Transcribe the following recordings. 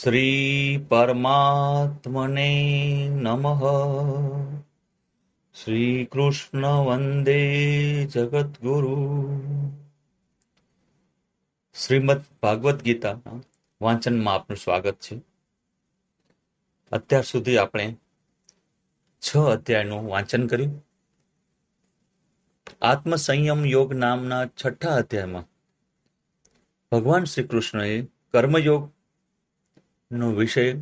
શ્રી પરમાત્મને નમઃ શ્રી કૃષ્ણ વંદે જગદગુરુ શ્રીમદ ભાગવત ગીતાના વાંચનમાં આપનું સ્વાગત છે અત્યાર સુધી આપણે છ અધ્યાયનું વાંચન કર્યું. આત્મસંયમ યોગ નામના છઠ્ઠા અધ્યાયમાં ભગવાન શ્રી કૃષ્ણએ કર્મયોગ નો વિષય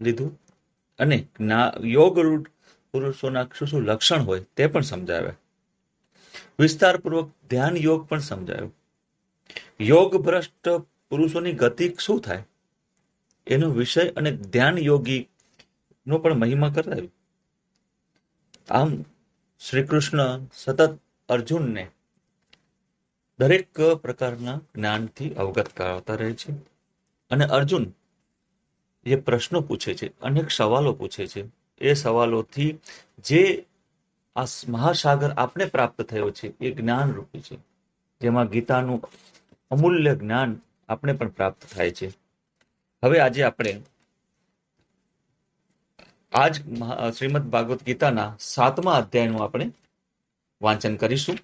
લીધું. અને યોગ પુરુષોના શું શું લક્ષણ હોય તે પણ સમજાવ્યા વિસ્તારપૂર્વક ધ્યાન યોગ પણ સમજાયો. યોગ ભ્રષ્ટ પુરુષોની ગતિ શું થાય? એનો વિષય અને ધ્યાન યોગી નો પણ મહિમા કરાવ્યો આમ શ્રી કૃષ્ણ સતત અર્જુનને દરેક પ્રકારના જ્ઞાનથી અવગત કરાવતા રહે છે. અને અર્જુન જે પ્રશ્નો પૂછે છે, અનેક સવાલો પૂછે છે. એ સવાલોથી જે આ મહાસાગર આપને પ્રાપ્ત થયો છે, એ જ્ઞાન રૂપી છે. જેમાં ગીતાનું અમૂલ્ય જ્ઞાન આપણે પણ પ્રાપ્ત થાય છે. હવે આજે આપણે આજ શ્રીમદ ભાગવત ગીતાના સાતમા અધ્યાયનું આપણે વાંચન કરીશું.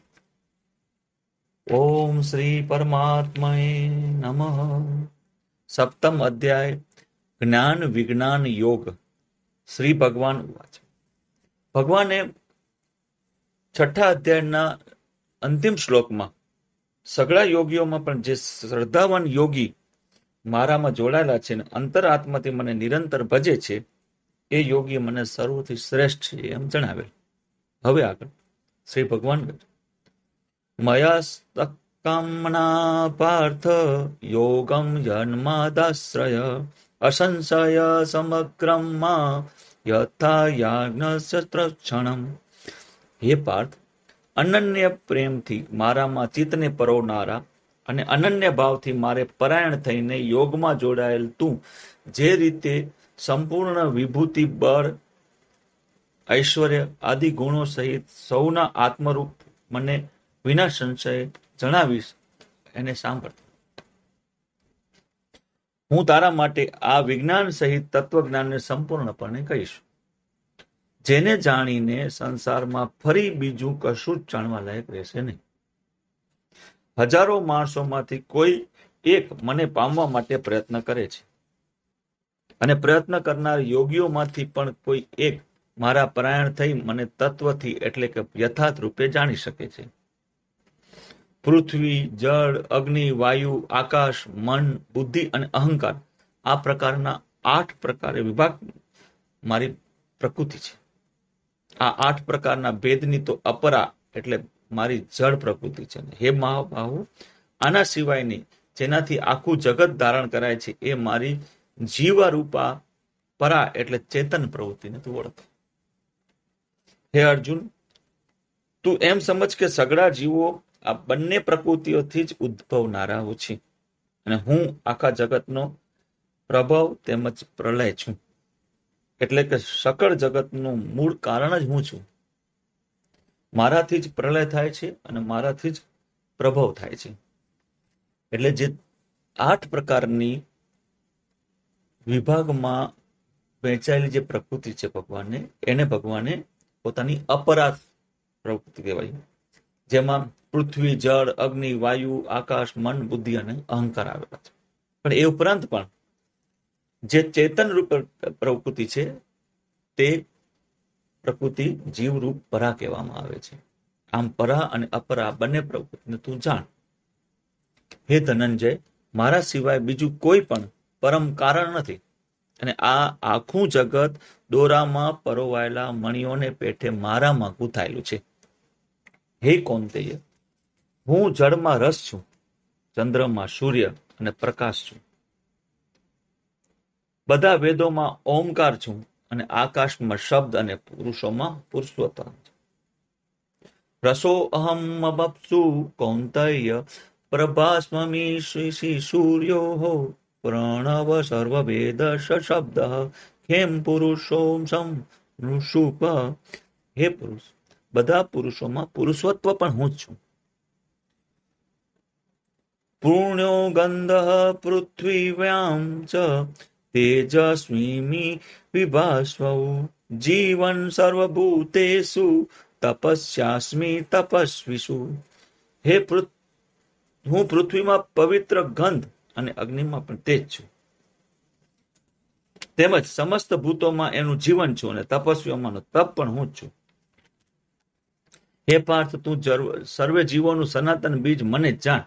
ઓમ શ્રી પરમાત્મા નમઃ. સપ્તમ અધ્યાય જ્ઞાન, વિજ્ઞાન, યોગ શ્રી ભગવાન ભગવાને છઠ્ઠા અધ્યાયના અંતિમ શ્લોકમાં સગળા યોગીઓમાં પણ જે શ્રદ્ધાવાન યોગી મારામાં જોડાયેલા છે ને અંતરાત્માથી મને નિરંતર ભજે છે, એ યોગી મને સર્વથી શ્રેષ્ઠ છે એમ જણાવેલ. હવે આગળ શ્રી ભગવાન મયા પાર્થ યોગમ જન્માદાશ્રય અસંશય સમગ્રમાં યથા યાજ્ઞ હે પાર્થ અનન્ય પ્રેમથી મારામાં ચિત્તને પરોવનારા અને અનન્ય ભાવથી મારે પરાયણ થઈને યોગમાં જોડાયેલ તું, જે રીતે સંપૂર્ણ વિભૂતિ, બળ, ઐશ્વર્ય આદિ ગુણો સહિત સૌના આત્મરૂપ મને વિના સંશય જણાવીશ, એને સાંભળ હું તારા માટે આ વિજ્ઞાન સહિત તત્વજ્ઞાનને સંપૂર્ણપણે કહીશ. જેને જાણીને સંસારમાં ફરી બીજું કશું જ જાણવા લાયક રહેશે નહીં. હજારો માણસોમાંથી કોઈ એક મને પામવા માટે પ્રયત્ન કરે છે. અને પ્રયત્ન કરનાર યોગીઓમાંથી પણ કોઈ એક મારા પરાયણ થઈ મને તત્વથી એટલે કે યથાર્થ રૂપે જાણી શકે છે. પૃથ્વી, જળ, અગ્નિ, વાયુ, આકાશ, મન, બુદ્ધિ અને અહંકાર આ પ્રકારના આઠ પ્રકારે વિભાગ મારી પ્રકૃતિ છે. આ આઠ પ્રકારના ભેદની તો અપરા એટલે મારી જળ પ્રકૃતિ છે. હે મહાબાહુ આના સિવાયની જેનાથી આખું જગત ધારણ કરાય છે એ મારી જીવરૂપા પરા એટલે ચેતન પ્રવૃત્તિને તું ઓળખ. હે અર્જુન, તું એમ સમજ કે સગડા જીવો આ બંને પ્રકૃતિઓથી જ ઉદ્ભવનારાઓ છે. અને હું આખા જગતનો પ્રભાવ તેમજ પ્રલય છું. એટલે કે સકળ જગતનું મૂળ કારણ જ હું છું. મારાથી જ પ્રલય થાય છે અને મારાથી જ પ્રભાવ થાય છે. એટલે જે આઠ પ્રકારની વિભાગમાં વહેંચાયેલી જે પ્રકૃતિ છે ભગવાનને, એને ભગવાને પોતાની અપરાધ પ્રવૃત્તિ કહેવાય. જેમાં પૃથ્વી, જળ, અગ્નિ, વાયુ, આકાશ, મન, બુદ્ધિ અને અહંકાર આવેલા છે. પણ એ ઉપરાંત પણ જે ચેતન રૂપ પ્રકૃતિ છે, તે પ્રકૃતિ જીવરૂપ પરા કહેવામાં આવે છે. આમ પરા અને અપરા બંને પ્રકૃતિને તું જાણ. હે ધનંજય, મારા સિવાય બીજું કોઈ પણ પરમ કારણ નથી. અને આ આખું જગત દોરામાં પરોવાયેલા મણીઓને પેઠે મારામાં ગૂંથાયેલું છે. હે કૌંતેય હું જળમાં રસ છું, ચંદ્રમાં સૂર્ય અને પ્રકાશ છું. બધા વેદોમાં ઓમકાર છું અને આકાશમાં શબ્દ અને પુરુષોમાં પુરુષોત્તમ રસો અહમ બપસુ કૌંતય પ્રભાસ્મી સૂર્યો હો. પ્રણવ સર્વવેદ શબ્દ ખેમ પુરુષોમ સમ નૃષુપ હે પુરુષ બધા પુરુષોમાં પુરુષત્વ પણ હું જ છું. પૂર્ણ્યો ગંધ પૃથ્વીવ્યામ ચ તેજસ્વીમી વિભાસ્વ જીવન સર્વભૂતેષુ તપસ્યાસ્મી તપસ્વીસુ હે હું પૃથ્વીમાં પવિત્ર ગંધ અને અગ્નિમાં પણ તેજ છું. તેમજ સમસ્ત ભૂતોમાં એનું જીવન છું અને તપસ્વીઓમાંનો તપ પણ હું જ છું. હે પાર્થ, તું સર્વે જીવોનું સનાતન બીજ મને જાણ.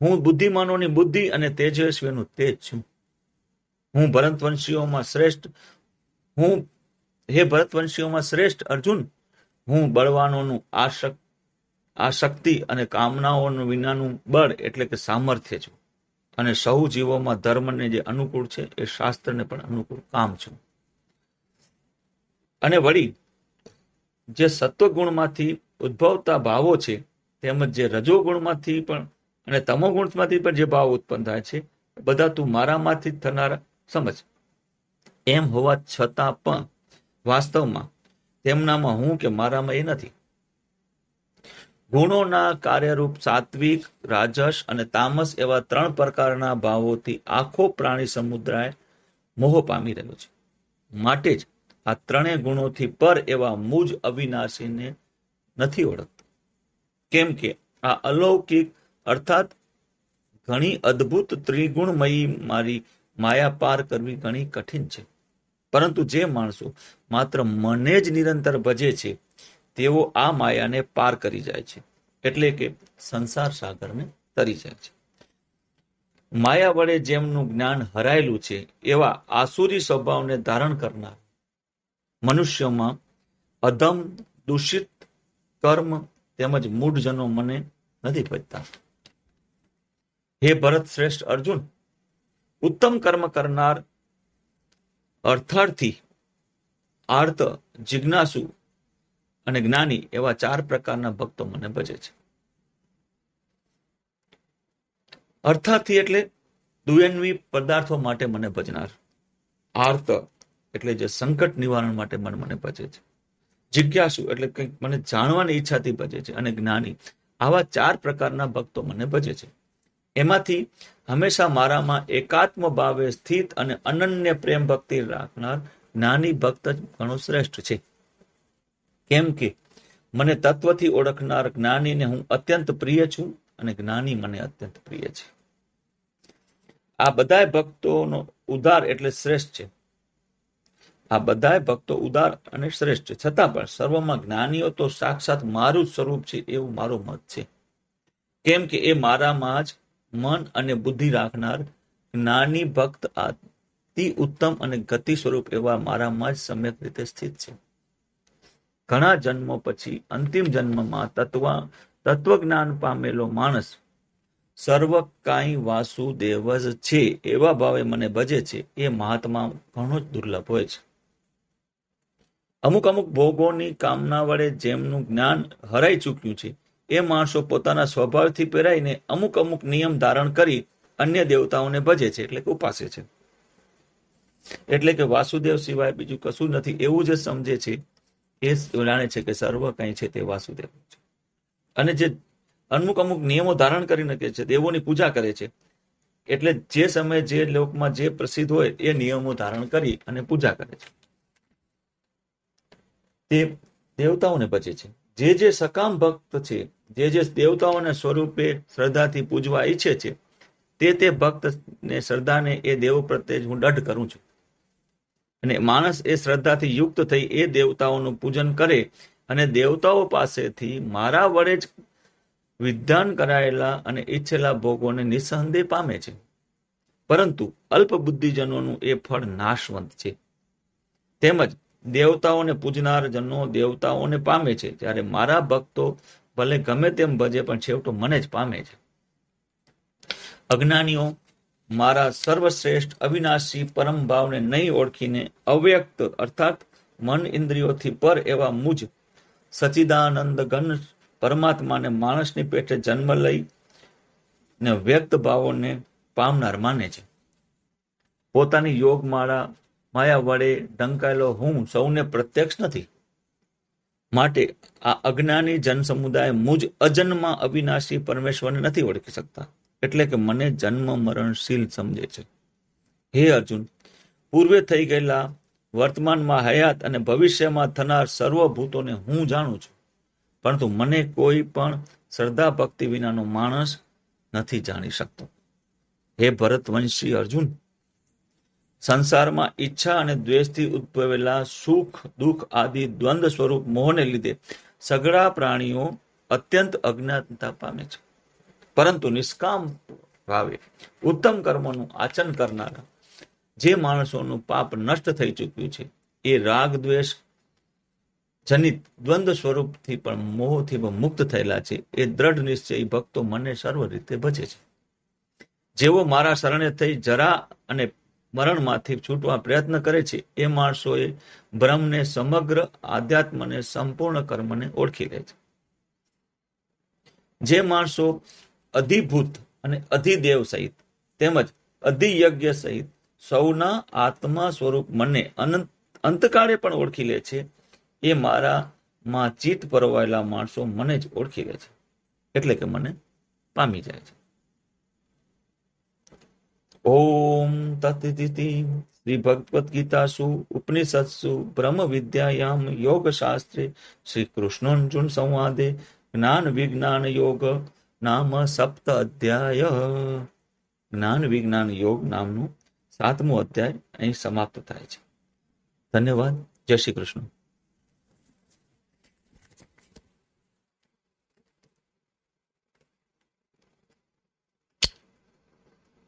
હું બુદ્ધિમાનોની બુદ્ધિ અને તેજસ્વીનું તેજ છું. હું ભરતવંશીઓમાં શ્રેષ્ઠ, હું, હે ભરતવંશીઓમાં શ્રેષ્ઠ અર્જુન. હું બળવાનોનું આશક આ શક્તિ અને કામનાઓનું વિનાનું બળ એટલે કે સામર્થ્ય છું. અને સૌ જીવોમાં ધર્મને જે અનુકૂળ છે એ શાસ્ત્રને પણ અનુકૂળ કામ છું. અને વળી, જે સત્વગુણમાંથી ઉદ્ભવતા ભાવો છે, તેમજ જે રજોગુણમાંથી પણ અને તમોગુણમાંથી પણ જે ભાવ ઉત્પન્ન થાય છે બધા તું મારામાંથી થનારા, સમજ. એમ હોવા છતાં પણ વાસ્તવમાં તેમનામાં હું કે મારામાં એ નથી. ગુણોના કાર્યરૂપ સાત્વિક, રાજસ અને તામસ એવા ત્રણ પ્રકારના ભાવોથી આખો પ્રાણી સમુદાય મોહ પામી રહ્યો છે. માટે જ આ ત્રણેય ગુણોથી પર એવા મૂજ અવિનાશીને નથી ઓળખતો. કેમ કે આ અલૌકિક, અર્થાત ઘણી અદ્ભુત ત્રિગુણમયી મારી માયા પાર કરવી ઘણી કઠિન છે. પરંતુ જે માણસો માત્ર મને જ નિરંતર ભજે છે, તેઓ આ માયાને પાર કરી જાય છે. એટલે કે સંસાર સાગરને તરી જાય છે. માયા વડે જેમનું જ્ઞાન હરાયેલું છે, એવા આસુરી સ્વભાવને ધારણ કરનાર મનુષ્યોમાં અધમ દૂષિત કર્મ તેમજ મૂઢજનો મને નથી ભજતા હે ભરત શ્રેષ્ઠ અર્જુન, ઉત્તમ કર્મ કરનાર અર્થાર્થી, આર્ત, જિજ્ઞાસુ અને જ્ઞાની એવા ચાર પ્રકારના ભક્તો મને ભજે છે. અર્થાર્થી એટલે દુયન્વી પદાર્થો માટે મને ભજનાર. આર્ત એટલે જે સંકટ નિવારણ માટે મન મને ભજે છે. જિજ્ઞાસુ એટલે કંઈક મને જાણવાની ઈચ્છાથી ભજે છે અને જ્ઞાની. આવા ચાર પ્રકારના ભક્તો મને ભજે છે. એમાંથી હંમેશા મારામાં એકાત્મ ભાવે સ્થિત અને અનન્ય પ્રેમ ભક્તિ રાખનાર જ્ઞાની ભક્ત જ ઘણો શ્રેષ્ઠ છે. કેમ કે મને તત્વથી ઓળખનાર જ્ઞાનીને હું અત્યંત પ્રિય છું અને જ્ઞાની મને અત્યંત પ્રિય છે. આ બધા ભક્તોનો ઉદાર એટલે શ્રેષ્ઠ છે. આ બધા ભક્તો ઉદાર અને શ્રેષ્ઠ છતાં પણ સર્વમાં જ્ઞાનીઓ તો સાક્ષાત મારું જ સ્વરૂપ છે એવું મારો મત છે. કેમ કે એ મારામાં જ મન અને બુદ્ધિ રાખનાર જ્ઞાની ભક્ત અતિ ઉત્તમ અને ગતિ સ્વરૂપ એવા મારામાં જ સમ્યક રીતે સ્થિત છે. ઘણા જન્મો પછી અંતિમ જન્મમાં તત્વ, તત્વજ્ઞાન પામેલો માણસ સર્વ કાંઈ વાસુદેવ જ છે એવા ભાવે મને ભજે છે. એ મહાત્મા ઘણો જ દુર્લભ હોય છે. અમુક અમુક ભોગોની કામના વડે જેમનું જ્ઞાન હરાઈ ચૂક્યું છે, એ માણસો પોતાના સ્વભાવથી પહેરાઈને અમુક અમુક નિયમ ધારણ કરી અન્ય દેવતાઓને ભજે છે, એટલે કે ઉપાસે છે. એટલે કે વાસુદેવ સિવાય બીજું કશું નથી, એવું જે સમજે છે, એ જાણે છે કે સર્વ કંઈ છે તે વાસુદેવ છે. અને જે અમુક અમુક નિયમો ધારણ કરી નાખે છે, દેવોની પૂજા કરે છે, એટલે જે સમયે જે લોકમાં જે પ્રસિદ્ધ હોય એ નિયમો ધારણ કરી અને પૂજા કરે છે. તે દેવતાઓને ભજે છે. જે જે સકામ ભક્ત છે, જે જે દેવતાઓના સ્વરૂપે શ્રદ્ધાથી પૂજવા ઈચ્છે છે, તે તે ભક્તને શ્રદ્ધાને એ દેવ પ્રત્યે હું દઢ કરું છું. અને માણસ એ શ્રદ્ધાથી યુક્ત થઈ એ દેવતાઓનું પૂજન કરે અને દેવતાઓ પાસેથી મારા વડે જ વિધાન કરાયેલા અને ઈચ્છેલા ભોગોને નિસંદેહ પામે છે. પરંતુ અલ્પ બુદ્ધિજનોનું એ ફળ નાશવંત છે. તેમજ દેવતાઓને પૂજનાર જનો દેવતાઓને પામે છે. જ્યારે મારા ભક્તો ભલે ગમે તેમ ભજે, પણ છેવટો મને જ પામે છે. અજ્ઞાનીઓ, મારા સર્વશ્રેષ્ઠ અવિનાશી પરમ ભાવને નહીં ઓળખીને અવ્યક્ત, અર્થાત મન ઇન્દ્રિયોથી પર એવા મુજ સચિદાનંદ ઘન પરમાત્માને માણસની પેટે જન્મ લઈ ને વ્યક્ત ભાવોને પામનાર માને છે. પોતાની યોગ માળા માયા વડે ઢંકાયેલો હું સૌને પ્રત્યક્ષ નથી. માટે આ અજ્ઞાની જનસમુદાય મુજ અજન્મા અવિનાશી પરમેશ્વરને નથી ઓળખી શકતા. એટલે કે મને જન્મ મરણશીલ સમજે છે. હે અર્જુન, પૂર્વે થઈ ગયેલા વર્તમાનમાં હયાત અને ભવિષ્યમાં થનાર સર્વભૂતોને હું જાણું છું. પરંતુ મને કોઈ પણ શ્રદ્ધા ભક્તિ વિનાનો માણસ નથી જાણી શકતો. હે ભરતવંશી અર્જુન સંસારમાં ઈચ્છા અને દ્વેષથી ઉદ્ભવેલા સુખ, દુઃખ આદિ દ્વંદ સ્વરૂપ મોહને લીધે સઘળા પ્રાણીઓ અત્યંત અજ્ઞાનતા પામે છે. પરંતુ નિષ્કામ ભાવે ઉત્તમ કર્મોનું આચરણ કરનારા જે માણસોનું પાપ નષ્ટ થઈ ચૂક્યું છે, એ રાગ દ્વેષ જનિત દ્વંદ સ્વરૂપથી પણ મોહથી પણ મુક્ત થયેલા છે, એ દ્રઢ નિશ્ચયી ભક્તો મને સર્વ રીતે ભજે છે. જેઓ મારા શરણે થઈ જરા અને મરણમાંથી છૂટવા પ્રયત્ન કરે છે, એ માણસોએ બ્રહ્મને સમગ્ર આધ્યાત્મને સંપૂર્ણ કર્મને ઓળખી લે છે. જે માણસો અધિભૂત અને અધિદેવ સહિત તેમજ અધિયજ્ઞ સહિત સૌના આત્મા સ્વરૂપ મને અનંત, અંતકાળે પણ ઓળખી લે છે, એ મારામાં ચિત્ત પરવાયેલા માણસો મને જ ઓળખી લે છે. એટલે કે મને પામી જાય છે. ઓમ તત્તિતિ શ્રી ભગવદ્ ગીતાસુ ઉપનિષત્સુ બ્રહ્મ વિદ્યાયામ યોગ શાસ્ત્રે શ્રી કૃષ્ણોર્જુન સંવાદે જ્ઞાન વિજ્ઞાન યોગ નામ સપ્ત અધ્યાય જ્ઞાન વિજ્ઞાન યોગ નામનું સાતમો અધ્યાય અહીં સમાપ્ત થાય છે. ધન્યવાદ. જય શ્રી કૃષ્ણ.